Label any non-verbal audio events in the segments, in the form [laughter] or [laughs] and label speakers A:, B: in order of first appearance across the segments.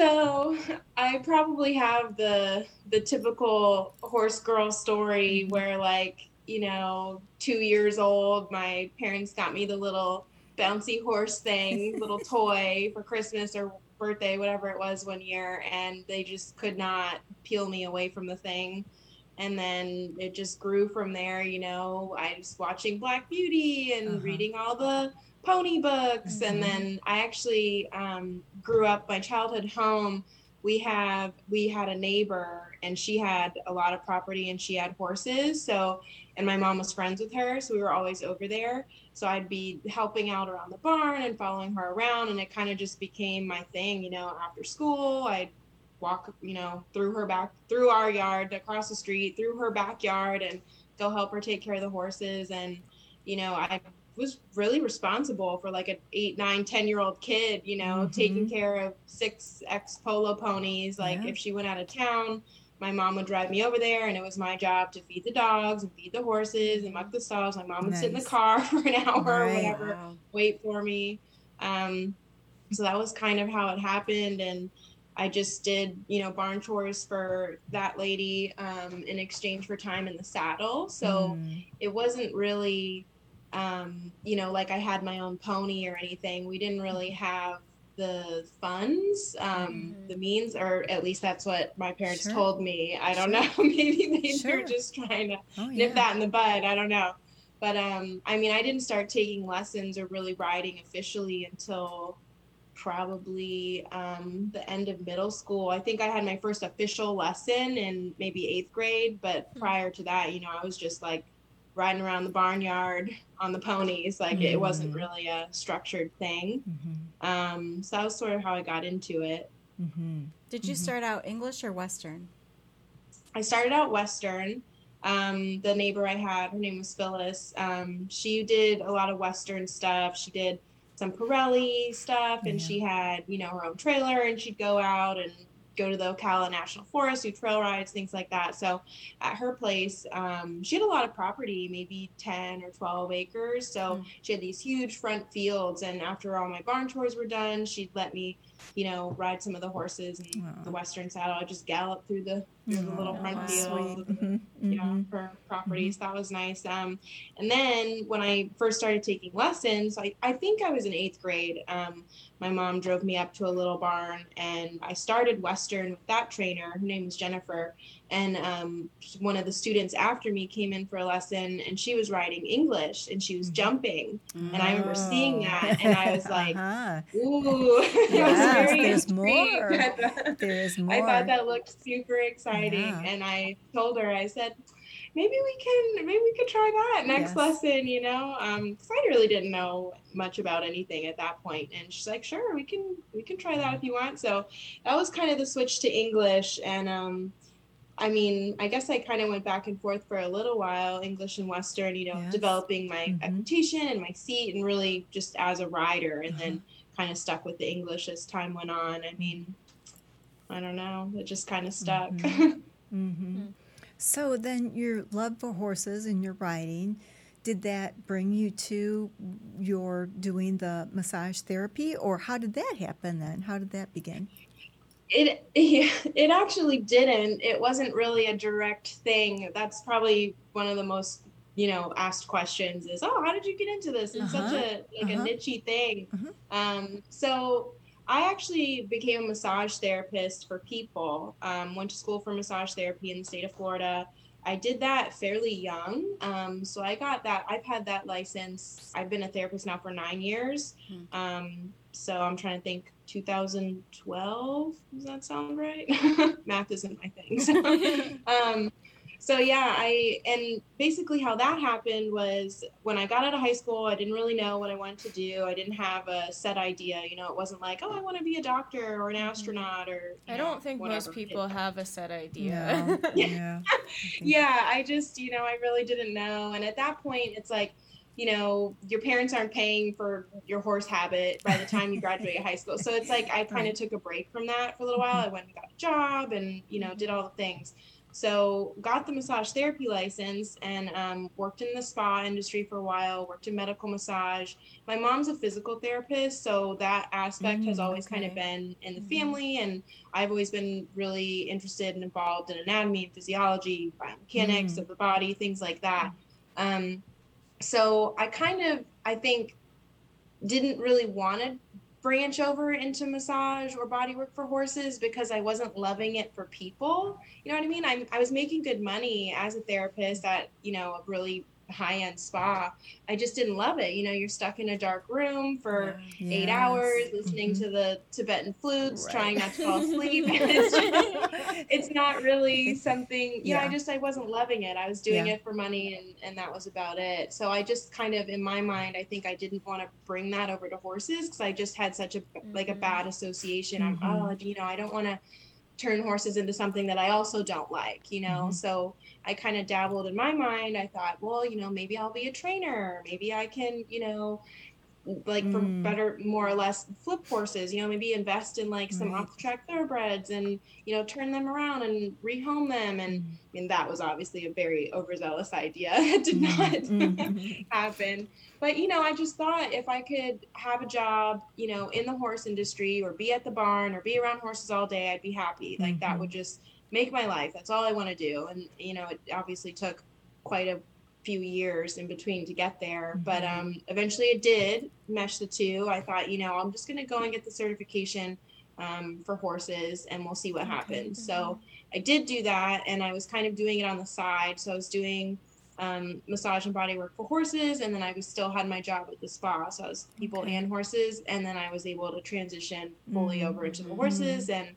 A: So I probably have the the typical horse girl story where like, you know, two years old, my parents got me the little bouncy horse thing, [laughs] little toy for Christmas or birthday, whatever it was one year, and they just could not peel me away from the thing. And then it just grew from there, you know. I was watching Black Beauty and
B: Uh-huh.
A: reading all the pony books and
B: Mhm.
A: then i actually um, grew up my childhood home we have we had a neighbor and she had a lot of property and she had horses so and my mom was friends with her so we were always over there so i'd be helping out around the barn and following her around and it kind of just became my thing you know after school i'd walk you know through her back through our yard across the street through her backyard and go help her take care of the horses and you know i was really responsible for like an eight, nine, ten year old kid, you know,
B: Mhm.
A: taking care of six ex polo ponies. Like
B: Yeah.
A: if she went out of town, my mom would drive me over there and it was my job to feed the dogs and feed the horses and muck the stalls. My mom would sit in the car [laughs] for an hour or whatever, wait for me. Um, so that was kind of how it happened. And I just did, you know, barn chores for that lady um, in exchange for time in the saddle. So
B: Mm.
A: it wasn't really um you know like i had my own pony or anything we didn't really have the funds um
C: Mhm.
A: the means or at least that's what my parents
B: Sure.
A: told me i don't
B: Sure.
A: know [laughs] maybe they
B: Sure.
A: were just trying to
B: Oh,
A: nip
B: yeah.
A: that in the bud i don't know but um i mean i didn't start taking lessons or really riding officially until probably um, the end of middle school. I think I had my first official lesson in maybe eighth grade, but prior to that, you know, I was just like riding around the barnyard on the ponies. Like it wasn't
B: Mhm.
A: really a structured thing.
B: Mhm.
A: Um, so that was sort of how I got into it.
B: Mhm.
C: Did you
B: Mhm.
C: start out English or Western?
A: I started out Western. Um, the neighbor I had, her name was Phyllis. Um, she did a lot of Western stuff. She did some Parelli stuff, and
B: Yeah.
A: she had, you know, her own trailer, and she'd go out and go to the Ocala National Forest, do trail rides, things like that. So at her place, um, she had a lot of property, maybe 10 or 12 acres. So
C: Mm.
A: she had these huge front fields. And after all my barn chores were done, she'd let me, you know, ride some of the horses and the Western saddle. I'd just gallop through the, through the little
B: Aw,
A: front field
B: Sweet. Mhm.
A: yeah,
B: Mhm.
A: for properties. That was nice. Um, and then when I first started taking lessons, I, I think I was in eighth grade. Um, my mom drove me up to a little barn and I started Western with that trainer. Her name was Jennifer. And um, one of the students after me came in for a lesson and she was riding English and she was
B: Mhm.
A: jumping. And I remember seeing that and I was [laughs] like,
B: Uh-huh.
A: ooh, [laughs] I was very
B: there's more.
A: the-
B: There is more.
A: I thought that looked super exciting,
B: Yeah.
A: and I told her, I said, maybe we can, maybe we could try that next
B: Yes.
A: lesson, you know, because I really didn't know much about anything at that point. And she's like, sure, we can, we can try that if you want. So that was kind of the switch to English, and um, I mean, I guess I kind of went back and forth for a little while, English and Western, you know,
B: Yes.
A: developing my
B: Mhm.
A: equitation and my seat, and really just as a rider, and then
B: Uh-huh.
A: kind of stuck with the English as time went on. I mean, I don't know, it just kind of stuck. [laughs]
B: Mhm. hmm
C: Mm.
B: So then your love for horses and your riding, did that bring you to your doing the massage therapy or how did that happen then? How did that begin?
A: it yeah, [laughs] it actually didn't. It wasn't really a direct thing. That's probably one of the most you know asked questions is oh how did you get into this it's such
B: Uh-huh.
A: a like
B: Uh-huh.
A: a nichey thing
B: Mhm.
A: um so i actually became a massage therapist for people. Um, went to school for massage therapy in the state of florida. I did that fairly young. Um, so i got that i've had that license. I've been a therapist now for nine years.
C: Hmm.
A: um, so i'm trying to think 2012 does that sound right? [laughs] Math isn't my thing. So [laughs] um so yeah i and basically how that happened was when i got out of high school i didn't really know what i wanted to do. I didn't have a set idea. You know it wasn't like oh i want to be a doctor or an mm. astronaut or
C: I don't think
A: whatever.
C: most people [laughs] have a set idea.
B: No, [laughs] yeah. I
A: yeah i just you know i really didn't know. And at that point it's like you know your parents aren't paying for your horse habit by the time you graduate high school. So it's like i [laughs] kind of took a break from that for a little while. I went and got a job and you know mm-hmm. did all the things So got the massage therapy license and um, worked in the spa industry for a while. Worked in medical massage. My mom's a physical therapist, so that aspect has
B: Mm,
A: always kind of been in the
C: Mhm.
A: family, and I've always been really interested and involved in anatomy and physiology, biomechanics
B: Mm.
A: of the body, things like that. Um, so I kind of, I think, didn't really want to branch over into massage or body work for horses because I wasn't loving it for people. You know what I mean? I'm, I was making good money as a therapist at, you know, a really high end spa. I just didn't love it. You know, you're stuck in a dark room for eight hours listening
B: Mhm.
A: to the Tibetan flutes,
B: Right.
A: trying not to fall asleep. [laughs] it's, just- it's not really something, you know, I just, I wasn't loving it. I was doing
B: Yeah.
A: it for money and, and that was about it. So I just kind of, in my mind, I think I didn't want to bring that over to horses because I just had such a, like a
C: Mhm.
A: bad association.
B: Mhm.
A: I'm, oh, you know, I don't want to turn horses into something that I also don't like, you know?
B: Mhm.
A: So I kind of dabbled in my mind. I thought, well, you know, maybe I'll be a trainer. Maybe I can, you know, like for
B: Mm.
A: better, more or less flip horses, you know, maybe invest in like some
B: Right.
A: off the track thoroughbreds and, you know, turn them around and rehome them. And
B: Mm.
A: I mean, that was obviously a very overzealous idea. [laughs] It did not
B: Mhm. [laughs]
A: happen. But you know, I just thought if I could have a job, you know, in the horse industry or be at the barn or be around horses all day, I'd be happy. Like
B: Mhm.
A: that would just make my life. That's all I want to do. And you know, it obviously took quite a few years in between to get there, but
B: Mhm.
A: um eventually it did mesh the two. I thought, you know, I'm just going to go and get the certification um, for horses and we'll see what
B: Okay.
A: happens. So I did do that and I was kind of doing it on the side. So I was doing um, massage and body work for horses, and then I was still had my job at the spa, so I was people
B: Okay.
A: and horses, and then I was able to transition fully
B: Mhm.
A: over into the horses. And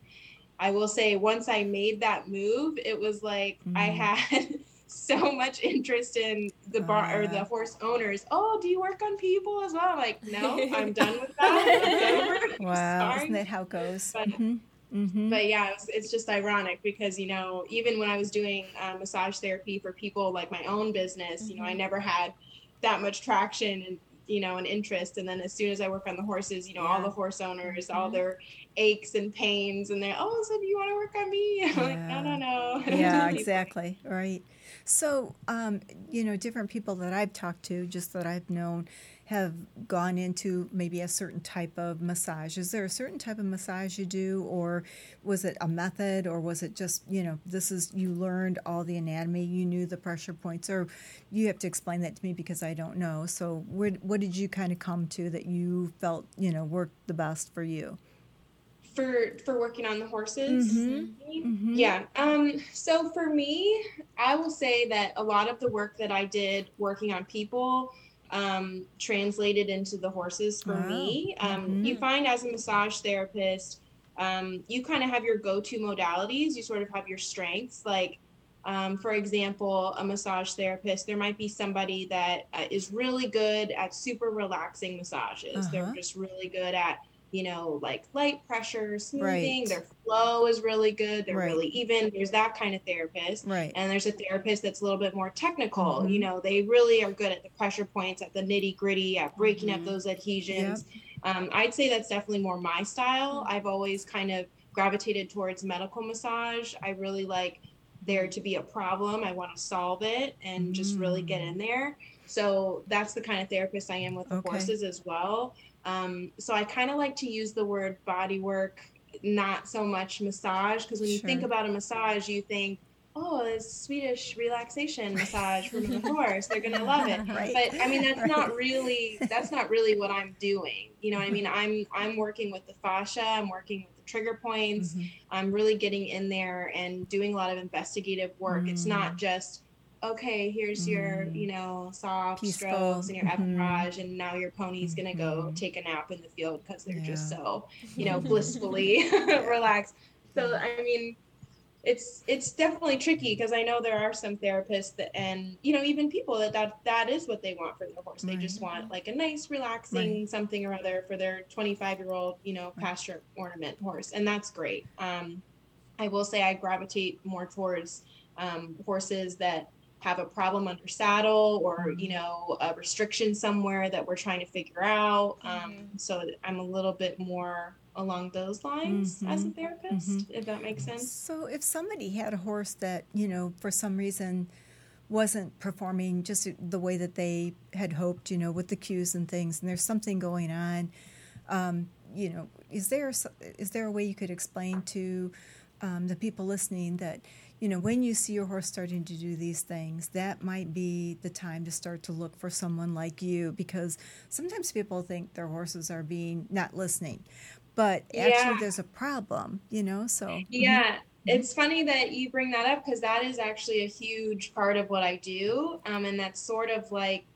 A: I will say, once I made that move, it was like I
B: Mhm.
A: had [laughs] so much interest in the bar or
B: Ah.
A: the horse owners. Oh, do you work on people as well? I'm like, no, I'm [laughs] done with that. [laughs]
B: Wow, isn't that how it goes?
A: But-
B: Mhm. Mhm.
A: But yeah, it's, it's just ironic because you know, even when I was doing uh, massage therapy for people like my own business, you know, I
C: Mhm.
A: never had that much traction and you know an interest. And then as soon as I work on the horses, you know, all the horse owners, all
C: Mhm.
A: their aches and pains, and they're oh, so do you want to work on me? [laughs] I'm like, no, no, no. [laughs]
B: yeah, exactly. Right. So, um, you know, different people that I've talked to, just that I've known, have gone into maybe a certain type of massage. Is there a certain type of massage you do, or was it a method, or was it just, you know, this is you learned all the anatomy, you knew the pressure points, or you have to explain that to me because I don't know. So, where, what did you kind of come to that you felt, you know, worked the best for you?
A: For for working on the horses.
B: Mhm. Mhm.
A: Yeah. Um, so for me, I will say that a lot of the work that I did working on people um, translated into the horses for me. Um,
B: Mhm.
A: You find as a massage therapist, um, you kind of have your go to modalities, you sort of have your strengths. Like, um, for example, a massage therapist, there might be somebody that uh, is really good at super relaxing massages. They're
B: Uh-huh.
A: just really good at you know, like light pressure, smoothing.
B: Right.
A: Their flow is really good. They're
B: Right.
A: really even. There's that kind of therapist.
B: Right.
A: And there's a therapist that's a little bit more technical.
B: Mhm.
A: You know, they really are good at the pressure points, at the nitty gritty, at breaking up
C: Mhm.
A: those adhesions. Um, I'd say that's definitely more my style. I've always kind of gravitated towards medical massage. I really like there to be a problem. I want to solve it and just really get
B: Mm.
A: in there. So that's the kind of therapist I am with the
B: Okay.
A: horses as well. Um, so I kind of like to use the word body work, not so much massage, because when you think about a massage, you think, oh, it's Swedish relaxation massage from the horse. They're gonna love it. [laughs]
B: Right.
A: But I mean, that's
B: Right.
A: not really that's not really what I'm doing. You know what I mean? I'm I'm working with the fascia. I'm working with trigger points.
B: Mhm.
A: I'm really getting in there and doing a lot of investigative work. It's not just okay, here's your,
B: Mm.
A: you know, soft
B: Peaceful.
A: strokes and your effleurage, and now your pony's gonna go
B: Mhm.
A: take a nap in the field because they're just so, you know, [laughs] blissfully [laughs] relaxed. So I mean, it's it's definitely tricky because I know there are some therapists that, and you know, even people that that, that is what they want for their horse. They just want like a nice, relaxing something or other for their 25 year old, you know, pasture ornament horse, and that's great. Um, I will say I gravitate more towards um, horses that have a problem under saddle or you know a restriction somewhere that we're trying to figure out um, so i'm a little bit more along those lines as a
B: Mhm.
A: therapist
B: Mhm.
A: if that makes sense
B: So if somebody had a horse that, you know, for some reason wasn't performing just the way that they had hoped, you know, with the cues and things, and there's something going on, um, you know, is there is there a way you could explain to um, the people listening that, you know, when you see your horse starting to do these things, that might be the time to start to look for someone like you because sometimes people think their horses are being not listening, but actually
A: Yeah.
B: there's a problem, you know. So mhm.
A: Yeah, it's funny that you bring that up because that is actually a huge part of what I do, um, and that's sort of like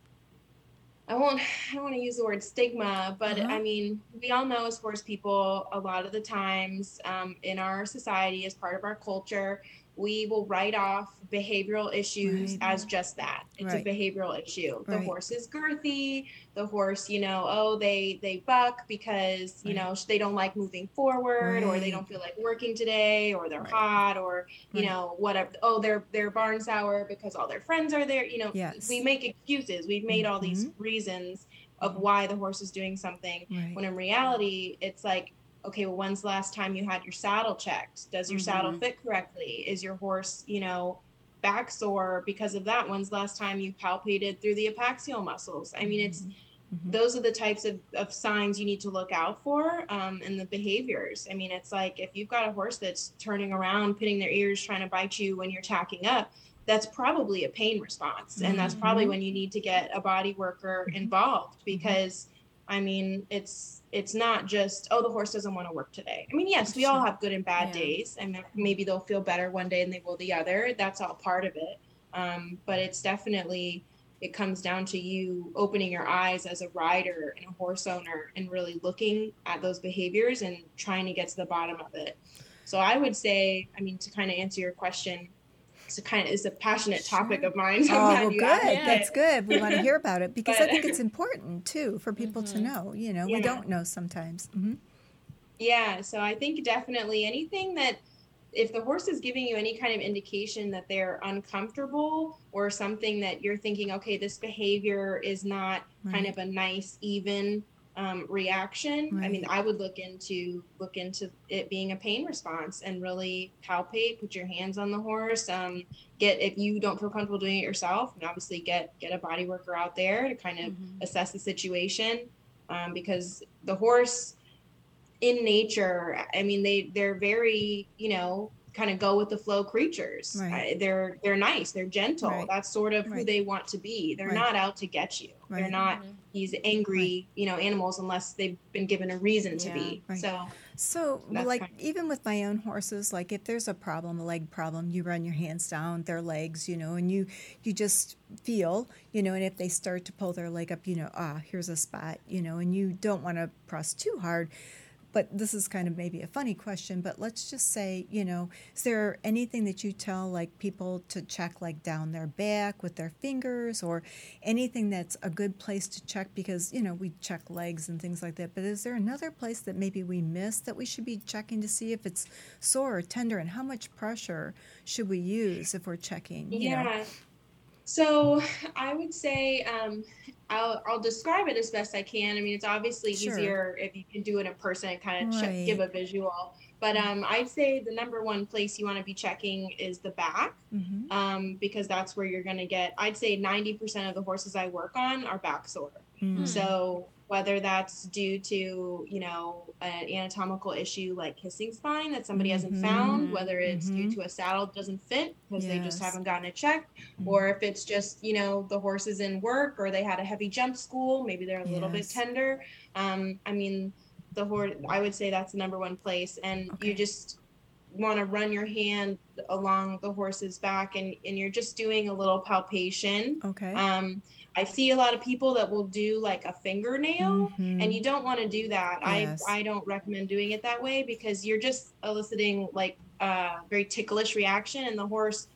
A: I won't I don't want to use the word stigma, but
B: Uh-huh.
A: I mean we all know as horse people a lot of the times um, in our society as part of our culture we will write off behavioral issues
B: Right.
A: as just that. It's
B: Right.
A: a behavioral issue. The
B: Right.
A: horse is girthy. The horse you know oh they they buck because you know they don't like moving forward or they don't feel like working today or they're hot or you know whatever oh they're they're barn sour because all their friends are there. You know
B: Yes.
A: we make excuses. We've made all these
B: Mhm.
A: reasons of why the horse is doing something when in reality it's like okay well when's the last time you had your saddle checked does your saddle
C: Mhm.
A: fit correctly is your horse you know back sore because of that when's the last time you palpated through the epaxial muscles i mean it's
B: Mhm.
A: those are the types of, of signs you need to look out for um, and the behaviors i mean it's like if you've got a horse that's turning around pitting their ears trying to bite you when you're tacking up that's probably a pain response and that's probably
B: Mhm.
A: when you need to get a body worker
B: Mhm.
A: involved because i mean it's it's not just oh the horse doesn't want to work today. I mean yes we all have good and bad
C: Yeah.
A: days and maybe they'll feel better one day and they will the other. That's all part of it. Um, but it's definitely it comes down to you opening your eyes as a rider and a horse owner and really looking at those behaviors and trying to get to the bottom of it. So i would say i mean to kind of answer your question it's a kind of is a passionate topic of mine [laughs] so
B: Oh, well, good. That's good. We want to hear about it because I think it's important too for people to
C: Mhm.
B: know. You know, we don't know sometimes. hmm
A: Yeah, so I think definitely anything that if the horse is giving you any kind of indication that they're uncomfortable or something that you're thinking, okay, this behavior is not kind of a nice, even um, reaction. I mean, I would look into look into it being a pain response and really palpate, put your hands on the horse. Um, get if you don't feel comfortable doing it yourself, and obviously get get a body worker out there to kind of
C: Mhm.
A: assess the situation um, because the horse in nature i mean they they're very you know kind of go with the flow creatures
B: Right.
A: I- they're they're nice they're gentle
B: Right.
A: that's sort of who they want to be they're
B: Right.
A: not out to get you they're
B: Right.
A: not
C: Mhm.
A: these angry you know animals unless they've been given a reason to
C: Yeah.
A: be
B: Right.
A: so
B: So,
A: That's
B: like,
A: kind of-
B: even with my own horses, like if there's a problem, a leg problem, you run your hands down their legs, you know, and you you just feel, you know, and if they start to pull their leg up, you know, ah, here's a spot, you know, and you don't want to press too hard. But this is kind of maybe a funny question, but let's just say, you know, is there anything that you tell like people to check like down their back with their fingers or anything that's a good place to check because, you know, we check legs and things like that. But is there another place that maybe we miss that we should be checking to see if it's sore or tender and how much pressure should we use if we're checking, you know?
A: So i would say um I'll, I'll describe it as best I can. I mean, it's obviously
B: Sure.
A: easier if you can do it in person and kind of
B: Right.
A: give a visual. But um, I'd say the number one place you want to be checking is the back.
B: hmm
A: um, because that's where you're going to get, I'd say 90% of the horses I work on are back sore.
B: Mm-hmm.
A: So whether that's due to, you know, an anatomical issue like kissing spine that somebody hasn't
B: Mhm.
A: found, whether it's due
B: Mhm.
A: to a saddle that doesn't fit because they just haven't gotten it checked,
B: Mhm.
A: or if it's just, you know, the horse is in work or they had a heavy jump school, maybe they're a little bit tender. Um, I mean, the horse, I would say that's the number one place. And
B: Okay.
A: you just want to run your hand along the horse's back and, and you're just doing a little palpation.
B: Okay.
A: Um, I see a lot of people that will do like a fingernail
B: Mhm.
A: and you don't want to do that.
B: Yes.
A: I I don't recommend doing it that way because you're just eliciting like a very ticklish reaction and the horse,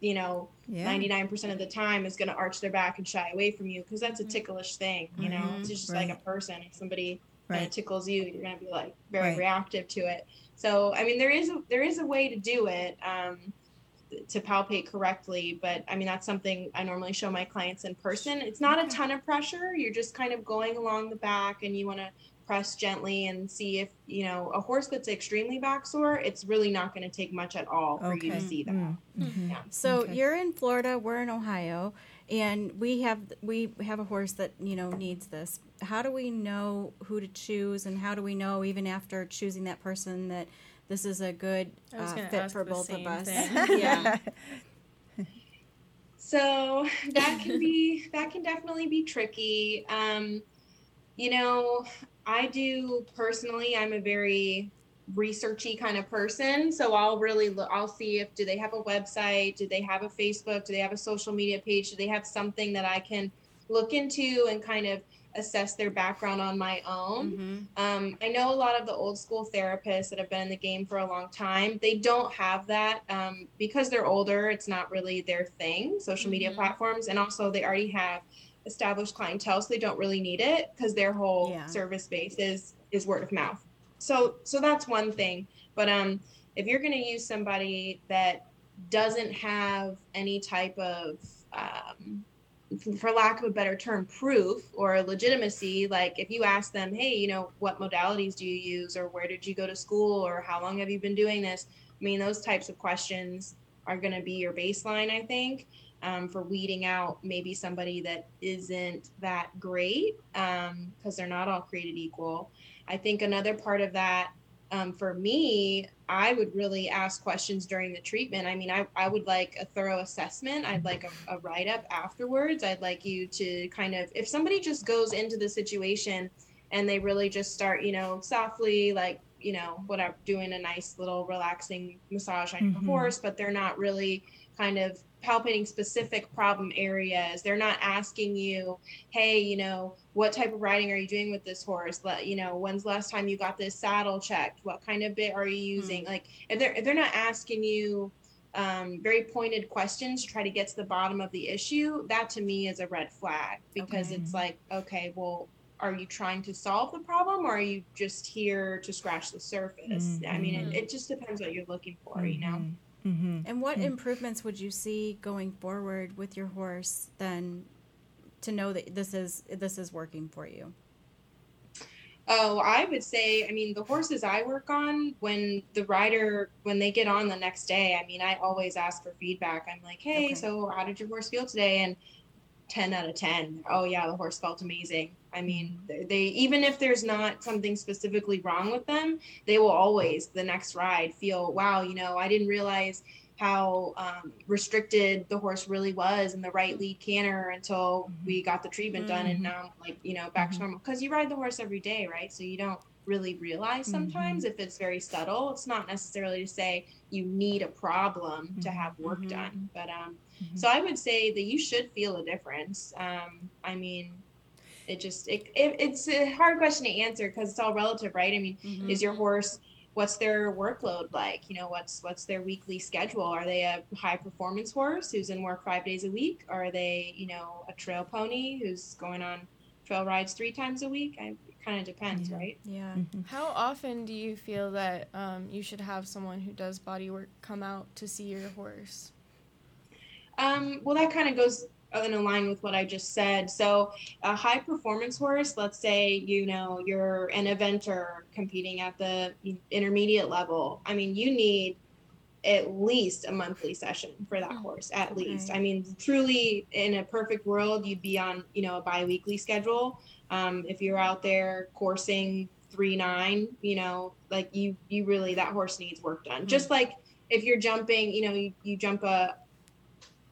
A: you know,
B: yeah.
A: 99% of the time is going to arch their back and shy away from you because that's a
C: Mhm.
A: ticklish thing, you know.
C: Mhm.
A: It's just like a person. If somebody kind of tickles you, you're going to be like very
B: Right.
A: reactive to it. So, I mean, there is a there is a way to do it. Um to palpate correctly. But I mean, that's something I normally show my clients in person. It's not a ton of pressure. You're just kind of going along the back and you want to press gently and see if, you know, a horse that's extremely back sore, it's really not going to take much at all for you to see that.
B: Mm, mhm.
A: Yeah.
C: So
B: Okay.
C: you're in Florida, we're in Ohio, and we have we have a horse that you know needs this. How do we know who to choose, and how do we know even after choosing that person that this is a good uh, fit for both of us? [laughs] [laughs] yeah.
A: So that can be that can definitely be tricky. Um, you know, I do personally. I'm a very researchy kind of person, so I'll really look. I'll see if do they have a website, do they have a Facebook, do they have a social media page, do they have something that I can look into and kind of assess their background on my own.
C: Mhm.
A: Um, I know a lot of the old school therapists that have been in the game for a long time. They don't have that um, because they're older. It's not really their thing. Social media
D: Mhm.
A: platforms, and also they already have established clientele, so they don't really need it because their whole
C: Yeah.
A: service base is is word of mouth. So so that's one thing. But um, if you're going to use somebody that doesn't have any type of um, for lack of a better term, proof or legitimacy. Like if you ask them, hey, you know, what modalities do you use, or where did you go to school, or how long have you been doing this? I mean, those types of questions are going to be your baseline, I think, um, for weeding out maybe somebody that isn't that great because they're not all created equal. I think another part of that um, for me, I would really ask questions during the treatment. I mean, I, I would like a thorough assessment. I'd like a, a write up afterwards. I'd like you to kind of, if somebody just goes into the situation and they really just start, you know, softly, like, you know, whatever, doing a nice little relaxing massage on
B: Mhm.
A: your horse, but they're not really kind of palpating specific problem areas. They're not asking you, hey, you know, what type of riding are you doing with this horse? Let you know, when's the last time you got this saddle checked? What kind of bit are you hmm. using? Like if they're if they're not asking you um, very pointed questions to try to get to the bottom of the issue, that to me is a red flag because
C: Okay.
A: it's like, okay, well, are you trying to solve the problem or are you just here to scratch the surface? I mean, it, mm-hmm. it just depends what you're looking for, you know?
B: Mm-hmm. Mm-hmm.
C: And what
B: Mm.
C: improvements would you see going forward with your horse then to know that this is this is working for you?
A: Oh, I would say, I mean, the horses I work on, when the rider, when they get on the next day, I mean, I always ask for feedback. I'm like, hey,
C: Okay.
A: so how did your horse feel today? And 10 out of 10, oh, yeah, the horse felt amazing. I mean, they, even if there's not something specifically wrong with them, they will always, the next ride, feel, wow, you know, I didn't realize how um, restricted the horse really was in the right lead canter until we got the treatment done and
B: Mhm.
A: now I'm like you know back to normal. Because you ride the horse every day right? So you don't really realize sometimes if it's very subtle. It's not necessarily to say you need a problem to have work done but um so i would say that you should feel a difference. Um i mean it just it, it it's a hard question to answer because it's all relative right i mean
C: Mhm.
A: is your horse what's their workload like you know what's what's their weekly schedule are they a high performance horse who's in work five days a week or are they you know a trail pony who's going on trail rides three times a week I, it kind of depends
B: Yeah.
A: right
C: Yeah.
B: Mhm.
D: How often do you feel that um, you should have someone who does body work come out to see your horse?
A: Um, well, that kind of goes in line with what I just said. So, a high performance horse, let's say, you know, you're an eventer competing at the intermediate level. I mean, you need at least a monthly session for that horse, at
C: Okay.
A: least. I mean, truly, in a perfect world, you'd be on, you know, a biweekly schedule. Um, if you're out there coursing three nine, you know, like you, you really, that horse needs work done. Just like if you're jumping, you know, you, you jump a,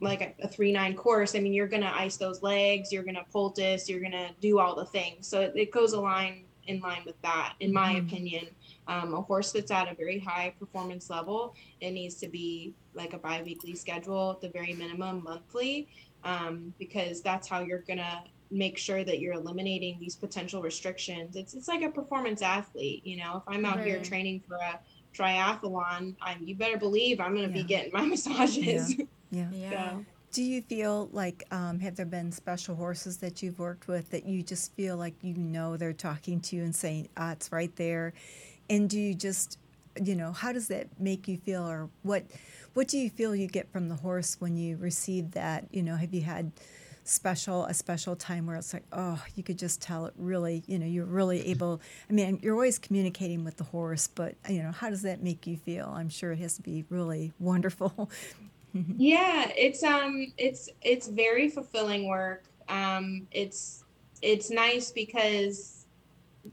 A: like a, three nine course, I mean, you're gonna ice those legs, you're gonna poultice, you're gonna do all the things. So it, it goes a line in line with that, in my
B: Mhm.
A: opinion. Um, a horse that's at a very high performance level, it needs to be like a bi-weekly schedule at the very minimum monthly, um, because that's how you're gonna make sure that you're eliminating these potential restrictions. It's it's like a performance athlete, you know. If I'm out here training for a triathlon, I'm you better believe I'm gonna be getting my [laughs] massages.
B: Yeah.
C: Yeah.
A: So-
B: Do you feel like um, have there been special horses that you've worked with that you just feel like you know they're talking to you and saying, "Ah, it's right there," and do you just you know, how does that make you feel, or what what do you feel you get from the horse when you receive that? You know, have you had special a special time where it's like oh you could just tell it really you know you're really able i mean you're always communicating with the horse but you know how does that make you feel? I'm sure it has to be really [laughs] wonderful
A: yeah it's um it's it's very fulfilling work um it's it's nice because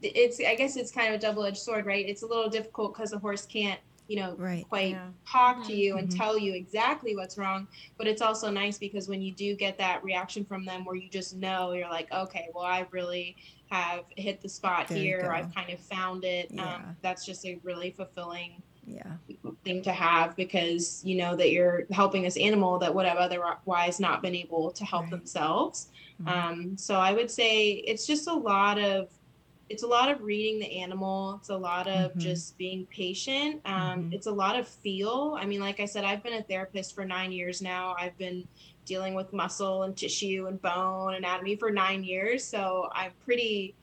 A: it's i guess it's kind of a double-edged sword right it's a little difficult because the horse can't you know
B: right.
A: quite
C: Yeah.
A: talk to you and
B: Mhm.
A: tell you exactly what's wrong but it's also nice because when you do get that reaction from them where you just know you're like okay well i really have hit the spot
B: There
A: here
B: go.
A: i've kind of found it
B: Yeah.
A: um, that's just a really fulfilling
B: yeah
A: thing to have because you know that you're helping this animal that would have otherwise not been able to help
B: Right.
A: themselves.
B: Mhm.
A: Um, so I would say it's just a lot of it's a lot of reading the animal. It's a lot of
B: Mhm.
A: just being patient. Um,
B: Mhm.
A: It's a lot of feel. I mean, like I said, I've been a therapist for nine years now. I've been dealing with muscle and tissue and bone anatomy for nine years. So I'm pretty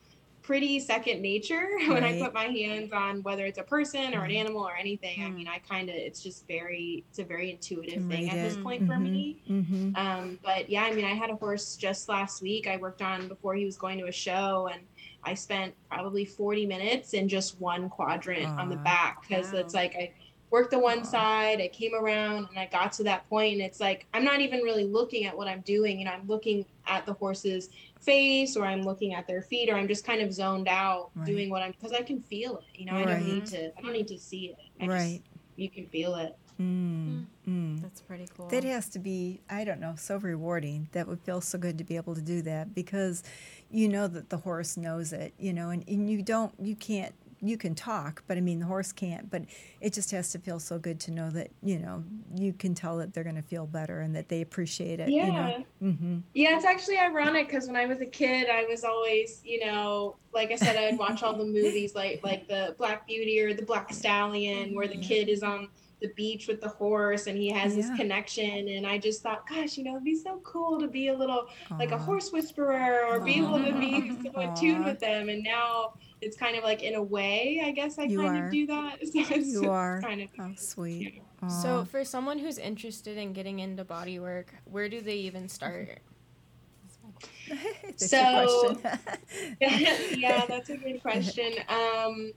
A: pretty second nature [laughs] when I put my hands on whether it's a person or an animal or anything. I
C: Hmm.
A: mean, I kind of it's just very it's a very intuitive thing at this point for me.
B: mm-hmm.
A: Um, but yeah, I mean, I had a horse just last week. I worked on before he was going to a show, and I spent probably 40 minutes in just one quadrant on the back because
C: Wow.
A: it's like I worked the one side, I came around, and I got to that point, and it's like I'm not even really looking at what I'm doing. You know, I'm looking at the horse's face, or I'm looking at their feet, or I'm just kind of zoned out
B: Right.
A: doing what I'm because I can feel it. You know, I don't need to. I don't need to see it. I
B: right
A: Just, you can feel it.
B: mm. Mm.
C: That's pretty cool.
B: That has to be, I don't know, so rewarding. That would feel so good to be able to do that because you know that the horse knows it, you know, and, and you don't, you can't, you can talk, but I mean, the horse can't, but it just has to feel so good to know that, you know, you can tell that they're going to feel better and that they appreciate it, you know.
A: Yeah.
B: Mm-hmm.
A: Yeah, it's actually ironic because when I was a kid, I was always, you know, like I said, I would watch all the movies like like the Black Beauty or the Black Stallion, where the kid is on the beach with the horse and he has this connection. And I just thought, gosh, you know, it'd be so cool to be a little like a horse whisperer or be able to be [laughs] so in tune with them. And now it's kind of like in a way, I guess I
B: You
A: kind
B: are.
A: of do that. [laughs] So it's
B: You are.
A: kind of
B: Oh, sweet.
D: So, for someone who's interested in getting into body work, where do they even start?
B: That's
A: So- [laughs] [laughs] yeah, that's a good question. Um,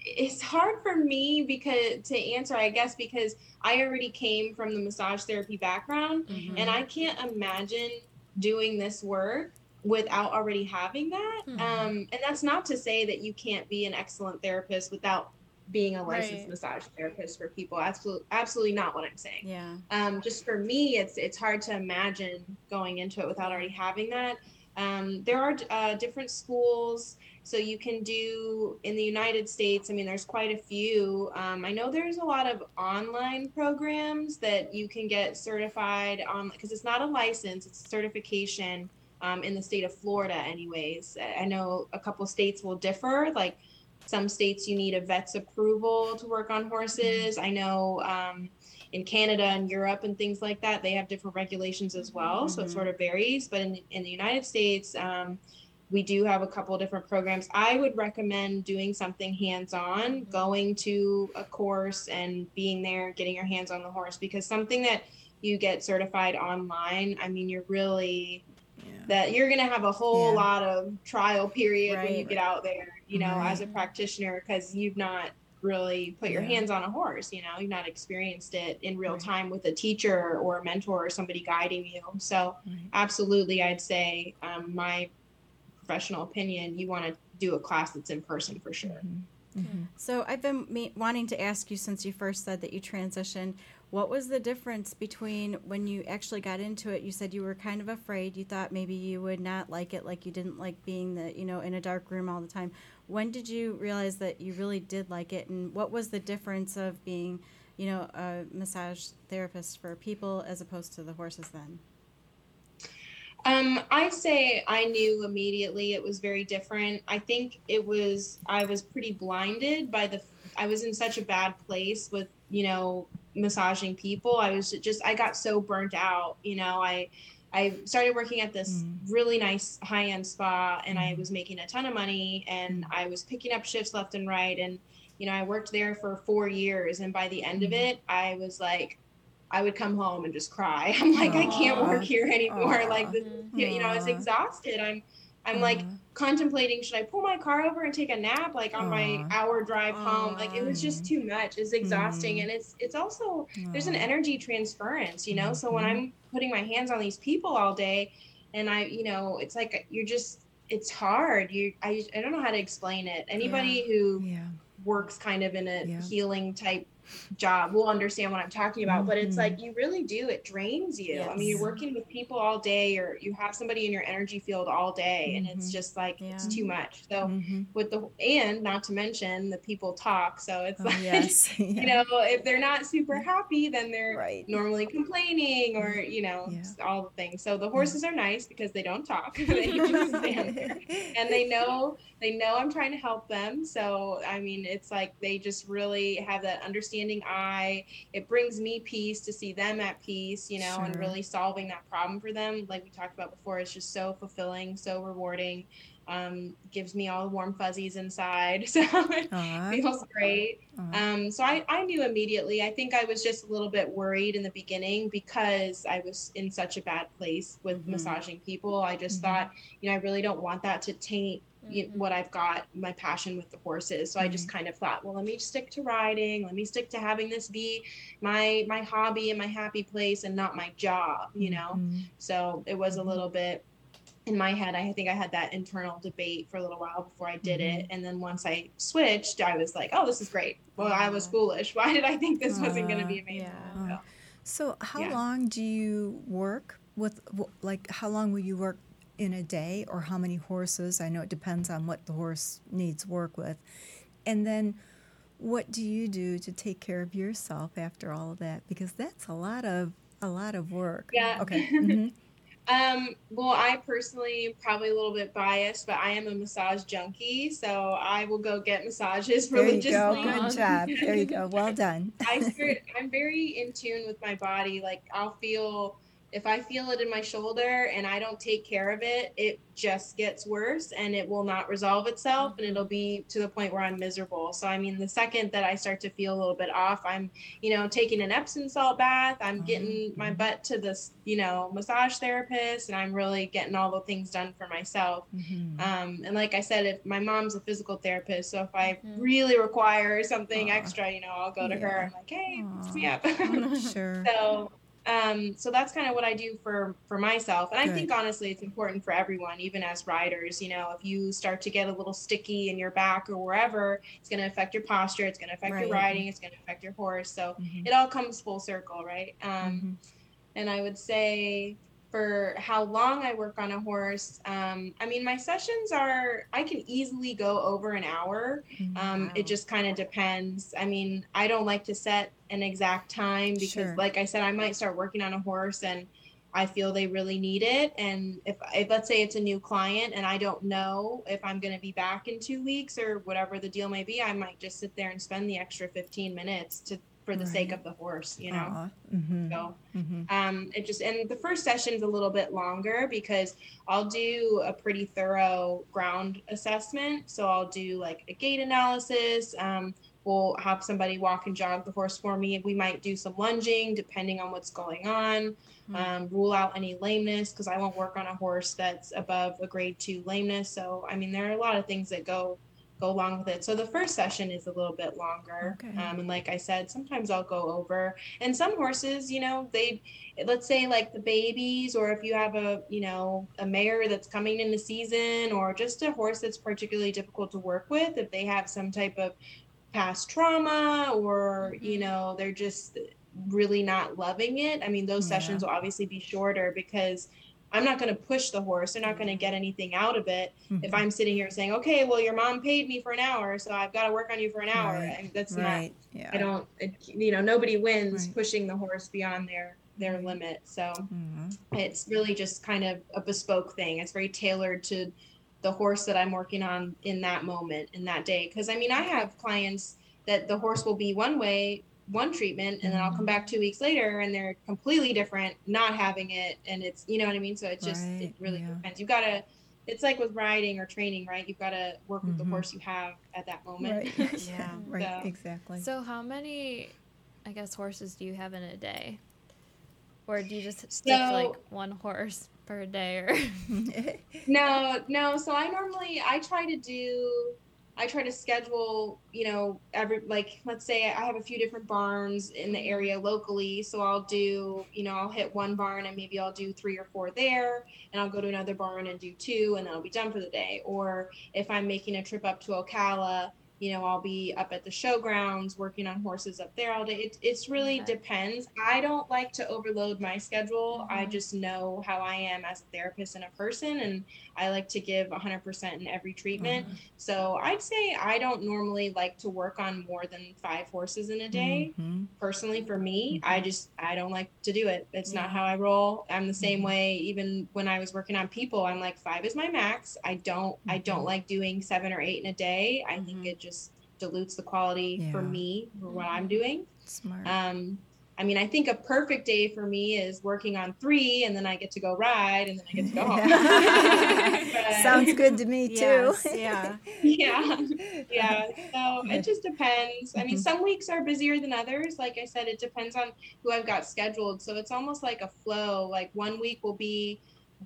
A: it's hard for me because to answer, I guess, because I already came from the massage therapy background,
C: Mhm.
A: and I can't imagine doing this work without already having that.
D: Mhm.
A: Um, and that's not to say that you can't be an excellent therapist without being a licensed
D: Right.
A: massage therapist for people. Absolutely, absolutely not what I'm saying
C: yeah.
A: um, just for me, it's it's hard to imagine going into it without already having that. Um, there are uh, different schools, so you can do in the United States. I mean, there's quite a few. Um, I know there's a lot of online programs that you can get certified on because it's not a license; it's a certification um, in the state of Florida. Anyways, I know a couple states will differ. Like some states, you need a vet's approval to work on horses. I know. Um, in Canada and Europe and things like that, they have different regulations as well. So it
C: Mhm.
A: sort of varies. But in, in the United States, um, we do have a couple of different programs. I would recommend doing something hands on, going to a course and being there, getting your hands on the horse, because something that you get certified online, I mean, you're really
B: Yeah.
A: that you're going to have a whole
B: Yeah.
A: lot of trial period when you
C: Right.
A: get out there, you know,
B: Right.
A: as a practitioner, because you've not really put your
B: Yeah.
A: hands on a horse, you know, you've not experienced it in real
B: Right.
A: time with a teacher or a mentor or somebody guiding you. So,
B: Right.
A: absolutely, I'd say, um, my professional opinion, you want to do a class that's in person for sure.
B: Mhm. Mhm.
C: So I've been me- wanting to ask you since you first said that you transitioned. What was the difference between when you actually got into it? You said you were kind of afraid. You thought maybe you would not like it, like you didn't like being the you know in a dark room all the time. When did you realize that you really did like it, and what was the difference of being, you know, a massage therapist for people as opposed to the horses then?
A: Um, I'd say I knew immediately it was very different. I think it was I was pretty blinded by the I was in such a bad place with, you know, massaging people. I was just I got so burnt out, you know, I I started working at this
B: Mm.
A: really nice high-end spa and I
B: Mm.
A: was making a ton of money and I was picking up shifts left and right and you know, I worked there for four years, and by the end of it, I was like, I would come home and just cry. [laughs] I'm like, I can't work here anymore.
B: Aw.
A: Like, the, you know, I was exhausted. I'm, I'm like contemplating, should I pull my car over and take a nap, like on my hour drive home? Like, it was just too much. It's exhausting,
B: Mhm.
A: and it's, it's also there's an energy transference, you know. So when
B: Mhm.
A: I'm putting my hands on these people all day, and I, you know, it's like you're just, it's hard. You, I, I don't know how to explain it. Anybody who
B: Yeah.
A: works kind of in a
B: Yeah.
A: healing type job will understand what I'm talking about. But it's
B: Mhm.
A: like you really do. It drains you. I mean, you're working with people all day, or you have somebody in your energy field all day, and it's
B: Mhm.
A: just like it's too much. So
B: Mhm.
A: with the and not to mention the people talk. So it's
B: Oh,
A: like
B: yes. [laughs] [laughs]
A: you know if they're not super happy, then they're
B: Right.
A: normally complaining or you know
B: Yeah.
A: all the things. So the horses are nice because they don't talk. [laughs] they just stand there and they know they know I'm trying to help them. So I mean, it's like they just really have that understanding eye. It brings me peace to see them at peace, you know, and really solving that problem for them. Like we talked about before, it's just so fulfilling, so rewarding. Um, gives me all the warm fuzzies inside. [laughs] So it feels great. Um, so I, I knew immediately. I think I was just a little bit worried in the beginning because I was in such a bad place with
C: Mhm.
A: massaging people. I just
B: Mhm.
A: thought, you know, I really don't want that to taint you
D: Mhm.
A: what I've got, my passion with the horses. So I just kind of thought, well, let me stick to riding. Let me stick to having this be my my hobby and my happy place and not my job, you know.
B: Mhm.
A: So it was a
B: Mhm.
A: little bit in my head. I think I had that internal debate for a little while before I did
B: Mhm.
A: it. And then once I switched, I was like, oh, this is great. Well, I was foolish. [laughs] Why did I think this wasn't going to be amazing?
C: Yeah.
B: Aw. So, how
A: Yeah.
B: long do you work with? Like, how long will you work in a day, or how many horses? I know it depends on what the horse needs work with. And then, what do you do to take care of yourself after all of that? Because that's a lot of a lot of work.
A: Yeah.
B: Okay. [laughs] mhm.
A: Um, well, I personally am probably a little bit biased, but I am a massage junkie. So I will go get massages [laughs]
B: There you go. Good [laughs] job. There you go. Well done.
A: I I'm very in tune with my body. Like I'll feel if I feel it in my shoulder and I don't take care of it, it just gets worse and it will not resolve itself and it'll be to the point where I'm miserable. So I mean the second that I start to feel a little bit off, I'm, you know, taking an Epsom salt bath, I'm getting my butt to this, you know, massage therapist and I'm really getting all the things done for myself.
B: Mhm.
A: Um, and like I said, if my mom's a physical therapist, so if I
D: Mhm.
A: really require something extra, you know, I'll go to
B: Yeah.
A: her. I'm like, hey, fix me up. [laughs]
B: Sure.
A: so, um, so that's kind of what I do for for myself. And I think honestly, it's important for everyone, even as riders. You know, if you start to get a little sticky in your back or wherever, it's going to affect your posture. It's going to affect your riding. It's going to affect your horse. So
B: Mhm.
A: it all comes full circle, right? Um,
B: Mhm.
A: and I would say for how long I work on a horse, um, I mean, my sessions are, I can easily go over an hour.
B: Mhm.
A: Um,
C: Wow.
A: It just kind of depends. I mean, I don't like to set an exact time because,
B: Sure.
A: like I said, I might start working on a horse and I feel they really need it. And if, if let's say it's a new client and I don't know if I'm going to be back in two weeks or whatever the deal may be, I might just sit there and spend the extra 15 minutes to for the sake of the horse, you know.
B: Mhm.
A: So
B: Mhm.
A: um, it just and the first session is a little bit longer because I'll do a pretty thorough ground assessment. So I'll do like a gait analysis. Um, we'll have somebody walk and jog the horse for me. We might do some lunging depending on what's going on.
C: Hmm.
A: Um, rule out any lameness because I won't work on a horse that's above a grade two lameness. So I mean, there are a lot of things that go go along with it. So the first session is a little bit longer.
B: Okay.
A: Um, and like I said, sometimes I'll go over. And some horses, you know, they let's say like the babies or if you have a you know a mare that's coming in the season or just a horse that's particularly difficult to work with if they have some type of past trauma or you know they're just really not loving it i mean those
B: Yeah.
A: sessions will obviously be shorter because i'm not going to push the horse they're not going to get anything out of it if
B: Mhm.
A: i'm sitting here saying okay well your mom paid me for an hour so i've got to work on you for an hour
B: Right.
A: and that's not.
B: Yeah.
A: I don't, it, you know, nobody wins
B: Right.
A: pushing the horse beyond their their limit. So
B: Mhm.
A: it's really just kind of a bespoke thing. It's very tailored to the horse that I'm working on in that moment, in that day. Because I mean, I have clients that the horse will be one way, one treatment, and then I'll come back two weeks later and they're completely different, not having it, and it's, you know what I mean. So it just, it really
B: yeah.
A: depends. You've gotta. it's like with riding or training, right? You've got to work with
B: Mhm.
A: the horse you have at that moment.
B: Right. [laughs] [laughs]
C: Yeah.
B: right.
A: So-
B: Exactly.
E: So how many, I guess, horses do you have in a day? Or do you just stick
A: So-
E: like one horse per day or [laughs]
A: No, no. So I normally I try to do I try to schedule, you know, every like let's say I have a few different barns in the area locally, so I'll do, you know, I'll hit one barn and maybe I'll do 3 or 4 there and I'll go to another barn and do 2 and then I'll be done for the day. Or if I'm making a trip up to Ocala, you know, I'll be up at the showgrounds working on horses up there all day. It it's really
E: Okay.
A: depends. I don't like to overload my schedule. I
E: Mhm.
A: just know how I am as a therapist and a person and I like to give 100% in every treatment. So I'd say I don't normally like to work on more than five horses in a day.
B: Mhm.
A: Personally, for me, I just I don't like to do it. It's not how I roll. I'm the same
B: Mhm.
A: way. Even when I was working on people, I'm like five is my max. I don't I don't
B: Mhm.
A: like doing seven or eight in a day. I think it just dilutes the quality for me for what. I'm doing.
B: Smart.
A: Um, I mean, I think a perfect day for me is working on three, and then I get to go ride, and then I get to go home. But- [laughs] [laughs]
B: Sounds good to me too.
C: Yes, [laughs] yeah.
A: yeah, yeah. So it just depends. I mean,
B: Mhm.
A: some weeks are busier than others. Like I said, it depends on who I've got scheduled. So it's almost like a flow. Like one week will be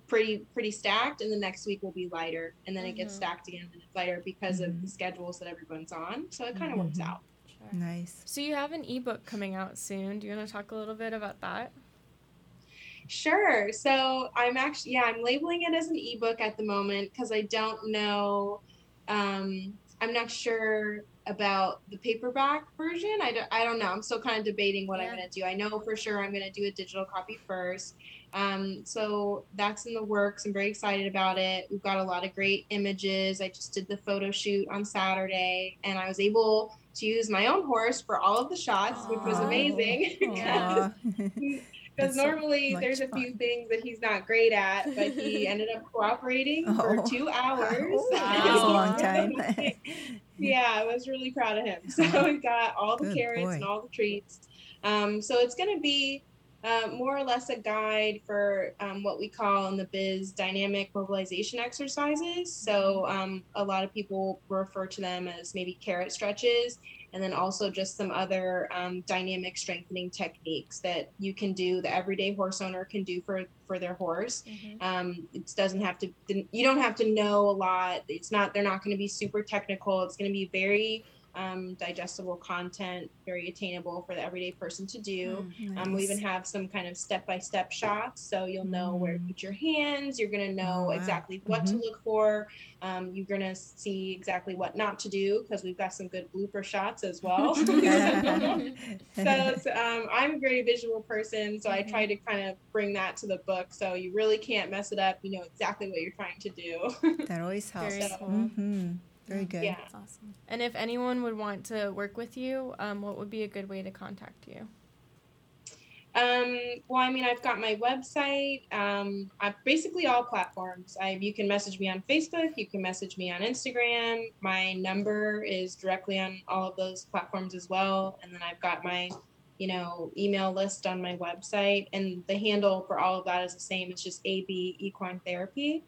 A: pretty pretty stacked, and the next week will be lighter, and then it gets
E: Mhm.
A: stacked again and it's lighter because of the schedules that everyone's on. So it kind of works
B: Mhm.
A: out.
B: Nice.
D: So you have an ebook coming out soon. Do you want to talk a little bit about that?
A: Sure. So I'm actually, yeah, I'm labeling it as an ebook at the moment because I don't know. Um, I'm not sure about the paperback version. I don't, I don't know. I'm still kind of debating what I'm going to do. I know for sure I'm going to do a digital copy first. Um, so that's in the works. I'm very excited about it. We've got a lot of great images. I just did the photo shoot on Saturday and I was able to use my own horse for all of the shots, which was amazing. [laughs] [laughs] Because
B: That's so
A: normally there's a few things that he's not great at, but he [laughs] ended up cooperating for
B: Oh.
A: two hours.
B: Oh, that's a long time.
A: yeah, I was really proud of him. So we got all the
B: Good
A: carrots
B: boy.
A: and all the treats. Um, so it's going to be uh, more or less a guide for um, what we call in the biz dynamic mobilization exercises. So um, a lot of people refer to them as maybe carrot stretches, and then also just some other um, dynamic strengthening techniques that you can do, the everyday horse owner can do for for their horse. Um, it doesn't have to. You don't have to know a lot. It's not. They're not going to be super technical. It's going to be very um, digestible content, very attainable for the everyday person to do. Um, we even have some kind of step by step shots, so you'll know where to
B: Mm.
A: put your hands. You're going to know
B: Oh, wow.
A: exactly what to look for. Um, you're going to see exactly what not to do because we've got some good blooper shots as well. [laughs] [laughs] so it's, um, I'm a very visual person, so I try to kind of bring that to the book. So you really can't mess it up. You know exactly what you're trying to do.
B: that always [laughs] helps.
A: So-
D: cool.
B: Very good.
A: yeah.
E: awesome.
D: And if anyone would want to work with you, um, what would be a good way to contact you?
A: Um, well, I mean, I've got my website. Um, I basically all platforms. I you can message me on Facebook. You can message me on Instagram. My number is directly on all of those platforms as well. And then I've got my, you know, email list on my website. And the handle for all of that is the same. It's just AB Equine Therapy.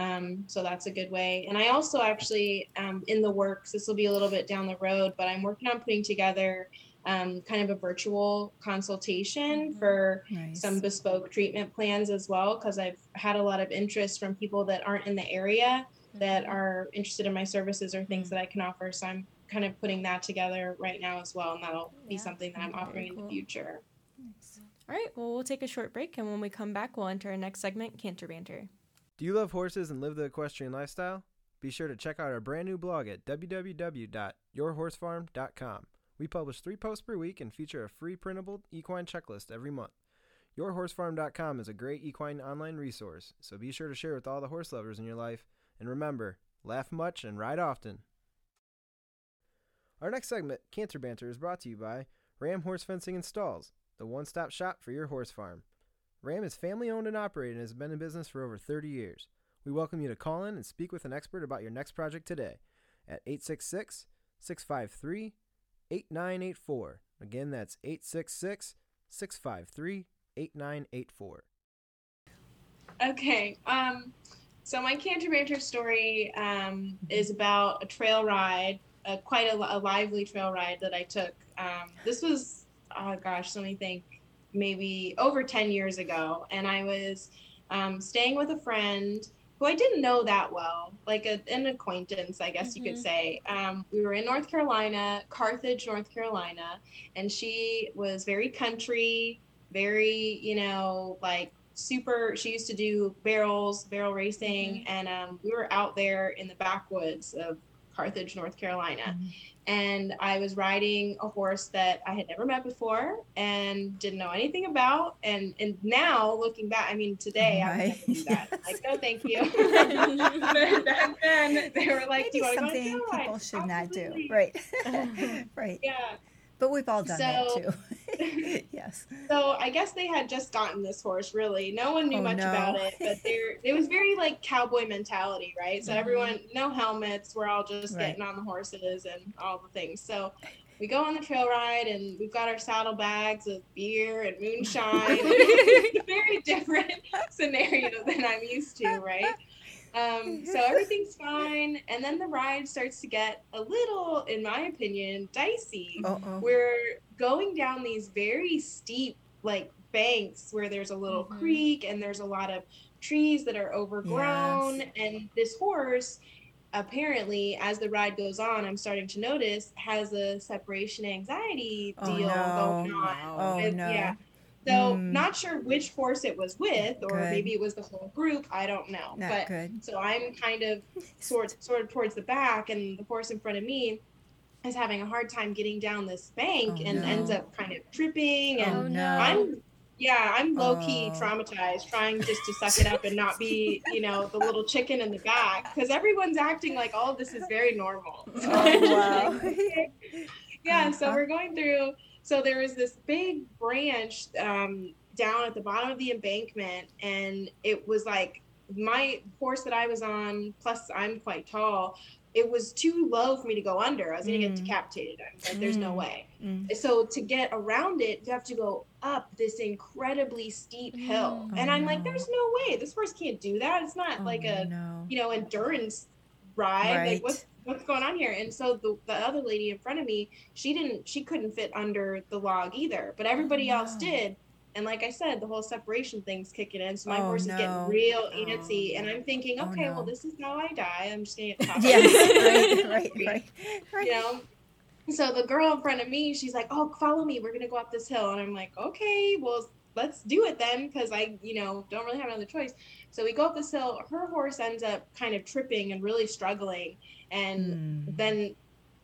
A: Um, so that's a good way. And I also actually um, in the works. This will be a little bit down the road, but I'm working on putting together um, kind of a virtual consultation
E: Mhm.
A: for
B: Nice.
A: some bespoke treatment plans as well because I've had a lot of interest from people that aren't in the area that are interested in my services or things that I can offer. So I'm kind of putting that together right now as well, and that'll be something that I'm offering in the future.
D: All right, well, we'll take a short break, and when we come back, we'll enter our next segment, Canter Banter.
F: Do you love horses and live the equestrian lifestyle? Be sure to check out our brand new blog at www.yourhorsefarm.com. We publish three posts per week and feature a free printable equine checklist every month. Yourhorsefarm.com is a great equine online resource, so be sure to share with all the horse lovers in your life. And remember, laugh much and ride often. Our next segment, Canter Banter, is brought to you by Ram Horse Fencing and Stalls, the one stop shop for your horse farm. Ram is family owned and operated and has been in business for over 30 years. We welcome you to call in and speak with an expert about your next project today at 866 653 8984. Again, that's 866 653 8984.
A: Okay. Um, so my Canter Banter story um, is about a trail ride, a, quite a, a lively trail ride that I took. Um, this was, oh gosh, let me think, maybe over 10 years ago. And I was um, staying with a friend who I didn't know that well, like a, an acquaintance, I guess you could say. Um, we were in North Carolina, Carthage, North Carolina, and she was very country, very, you know, like super. She used to do barrels, barrel racing, and um, we were out there in the backwoods of Carthage, North Carolina. And I was riding a horse that I had never met before and didn't know anything about. And and now looking back, I mean, today I would
B: Right.
A: do that. Like, no, thank you. [laughs] but back then, they were like, "Do
B: Maybe
A: you want to go
B: something people should not do. Right. [laughs] right.
A: Yeah.
B: But we've all done that too. [laughs] [laughs] yes.
A: So I guess they had just gotten this horse. Really, no one knew
B: Oh,
A: much
B: no.
A: about it, but there [laughs] it was very like cowboy mentality, right? So mm-hmm. everyone, no helmets. We're all just
B: Right.
A: getting on the horses and all the things. So we go on the trail ride, and we've got our saddle bags of beer and moonshine. very different scenario than I'm used to, right? Um, so [laughs] everything's fine, and then the ride starts to get a little, in my opinion, dicey
B: Uh oh.
A: we're going down these very steep like banks where there's a little
D: Mhm.
A: creek and there's a lot of trees that are overgrown
B: Yes.
A: and this horse apparently as the ride goes on i'm starting to notice has a separation anxiety
B: Oh,
A: deal
B: no.
A: going on
B: Oh
A: with-
B: no.
A: yeah so
B: Mm.
A: not sure which horse it was with or
B: Good.
A: maybe it was the whole group i don't know
B: Not
A: but
B: good.
A: so I'm kind of sort sort of towards the back, and the horse in front of me is having a hard time getting down this bank
B: Oh,
A: and
B: no.
A: ends up kind of tripping. And
B: Oh no.
A: I'm yeah, I'm low key
B: Oh.
A: traumatized, trying just to suck it up and not be, you know, the little chicken in the back because everyone's acting like all this is very normal. So I'm just
B: Oh, wow. [laughs]
A: yeah so [laughs] we're going through so there was this big branch um, down at the bottom of the embankment and it was like my horse that i was on plus i'm quite tall it was too low for me to go under i was going to get
B: Mm.
A: decapitated i was like there's no
B: Mm.
A: way
B: Mm.
A: so to get around it you have to go up this incredibly steep hill
B: Mm.
A: and
B: Oh,
A: i'm like there's no way this horse can't do that it's not
B: Oh,
A: like a
B: no.
A: you know endurance ride
B: Right.
A: like what's what's going on here and so the, the other lady in front of me she didn't she couldn't fit under the log either but everybody oh, else
B: no.
A: did and like i said the whole separation thing's kicking in so my
B: Oh,
A: horse is getting real
C: Oh,
A: antsy and i'm thinking
B: Oh,
A: okay
B: no.
A: well this is how i die i'm just gonna get [laughs] tossed
B: yes. Right. [laughs] Right. Right. Right.
A: you know so the girl in front of me she's like oh follow me we're gonna go up this hill and i'm like okay well let's do it then because i you know don't really have another choice. So we go up this hill her horse ends up kind of tripping and really struggling. And
B: Mm.
A: then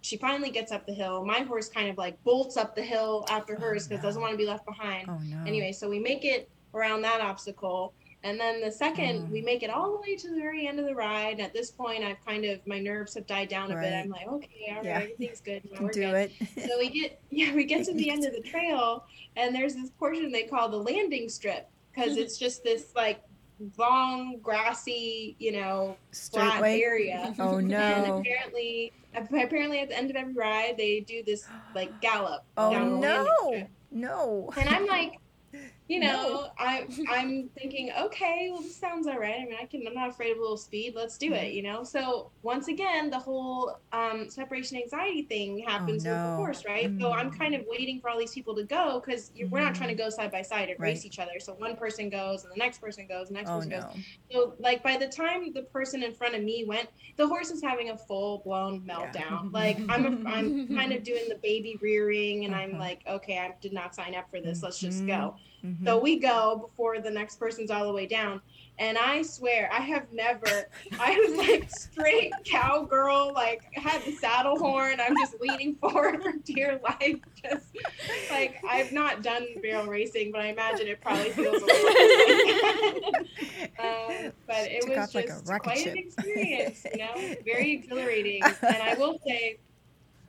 A: she finally gets up the hill. My horse kind of like bolts up the hill after
B: Oh,
A: hers because doesn't want to be left behind.
B: Oh no.
A: anyway so we make it around that obstacle and then the second
B: Mm.
A: we make it all the way to the very end of the ride at this point i've kind of my nerves have died down a bit i'm like okay all right
B: Yeah.
A: everything's good now we're
B: do
A: good
B: it.
A: so we get [laughs] yeah we get to the end of the [laughs] trail and there's this portion they call the landing strip because [laughs] it's just this like long grassy you know
B: Straight
A: flat
B: way.
A: area
B: Oh
A: and
B: no.
A: apparently apparently at the end of every ride they do this like gallop [gasps]
B: Oh no. No.
A: and i'm like you know
B: No.
A: I, [laughs] i'm thinking okay well this sounds all right i mean i can i'm not afraid of a little speed let's do
B: Mm-hmm.
A: it you know so once again the whole um, separation anxiety thing happens with the
B: Oh,
A: horse right so i'm
B: Mm.
A: kind of waiting for all these people to go because we're not trying to go side by side and race each other so one person goes and the next person goes and the next
B: Oh
A: person goes so like by the time the person in front of me went, the horse is having a full blown
B: Yeah.
A: meltdown. [laughs] Like I'm a, I'm kind of doing the baby rearing and I'm
B: Uh-huh.
A: like, okay, I did not sign up for this. Let's just go.
B: Mhm.
A: So we go before the next person's all the way down. And I swear, I have never, [laughs] I was like straight cowgirl, like had the saddle horn. I'm just leaning [laughs] forward for dear life. Just like I've not done barrel racing, but I imagine it probably feels a little like uh, [laughs] but it
B: Took
A: was
B: like
A: just
B: rocket
A: quite
B: ship.
A: an experience, you know, very exhilarating. And I will say,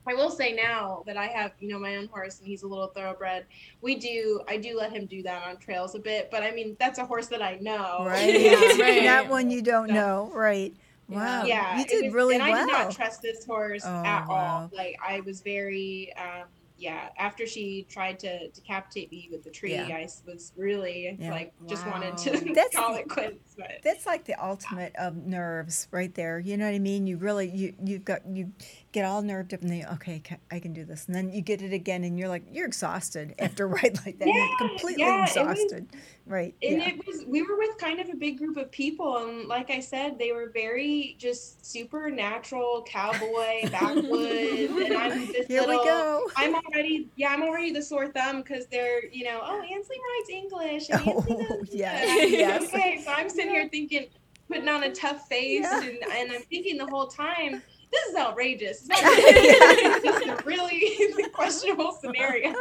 A: I will say now that I have, you know, my own horse and he's a little thoroughbred. We do, I do let him do that on trails a bit, but I mean, that's a horse that I know.
B: Right. [laughs]
A: Yeah,
D: right.
B: Not one you don't
A: So-
B: know. Right. Wow.
A: Yeah,
B: You did
A: was-
B: really
A: and
B: well.
A: I did not trust this horse
B: Oh,
A: at
B: wow.
A: all. Like I was very, um, yeah, after she tried to decapitate me with the tree,
B: Yeah.
A: I was really
B: Yeah.
A: like just wanted to [laughs]
B: That's-
A: call it quits. But
B: That's like the ultimate of nerves right there. You know what I mean? You really you you've got you get all nerved up and then okay, I can do this. And then you get it again and you're like you're exhausted [laughs] after a ride like that.
A: Yeah,
B: you're completely
A: yeah, it was-
B: exhausted. right.
A: and
B: yeah.
A: it was we were with kind of a big group of people and like i said they were very just supernatural cowboy [laughs] backwoods and i'm this
B: Here
A: little
B: we go.
A: i'm already yeah i'm already the sore thumb because they're you know oh ansley writes english and Ansley
B: Oh,
A: does
B: yes, yes.
A: okay so i'm sitting here thinking putting on a tough face
B: Yeah.
A: and, and i'm thinking the whole time this is outrageous. It's [laughs] not this is a really [laughs] questionable scenario.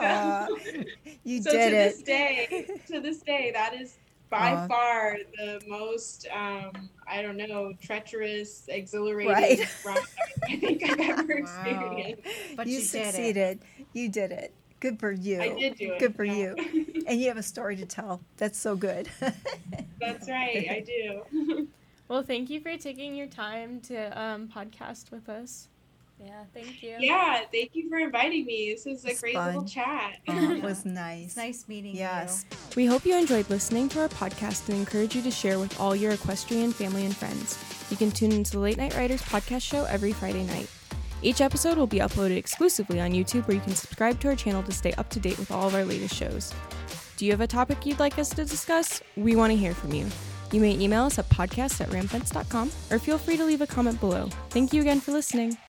B: Uh, [laughs] you
A: so
B: did
A: to
B: it.
A: this day, to this day, that is by
B: Aw.
A: far the most um, I don't know treacherous, exhilarating
B: Right.
A: ride I think I've ever
C: Wow.
A: experienced.
C: But
B: you,
C: you did it.
B: succeeded. You did it. Good for you.
A: I did do it.
B: Good for
A: yeah.
B: you. And you have a story to tell. That's so good.
A: That's right, I do.
G: Well, thank you for taking your time to um, podcast with us.
E: Yeah, thank you.
A: yeah, thank you for inviting me. This was a
B: It's
A: great
B: fun.
A: little chat.
B: oh, [laughs] it [laughs] was nice.
C: It's nice meeting you.
B: Yes.
G: We hope you enjoyed listening to our podcast and encourage you to share with all your equestrian family and friends. You can tune into the Late Night Riders podcast show every Friday night. Each episode will be uploaded exclusively on YouTube where you can subscribe to our channel to stay up to date with all of our latest shows. Do you have a topic you'd like us to discuss? We want to hear from you. You may email us at podcast at ramfence.com or feel free to leave a comment below. Thank you again for listening.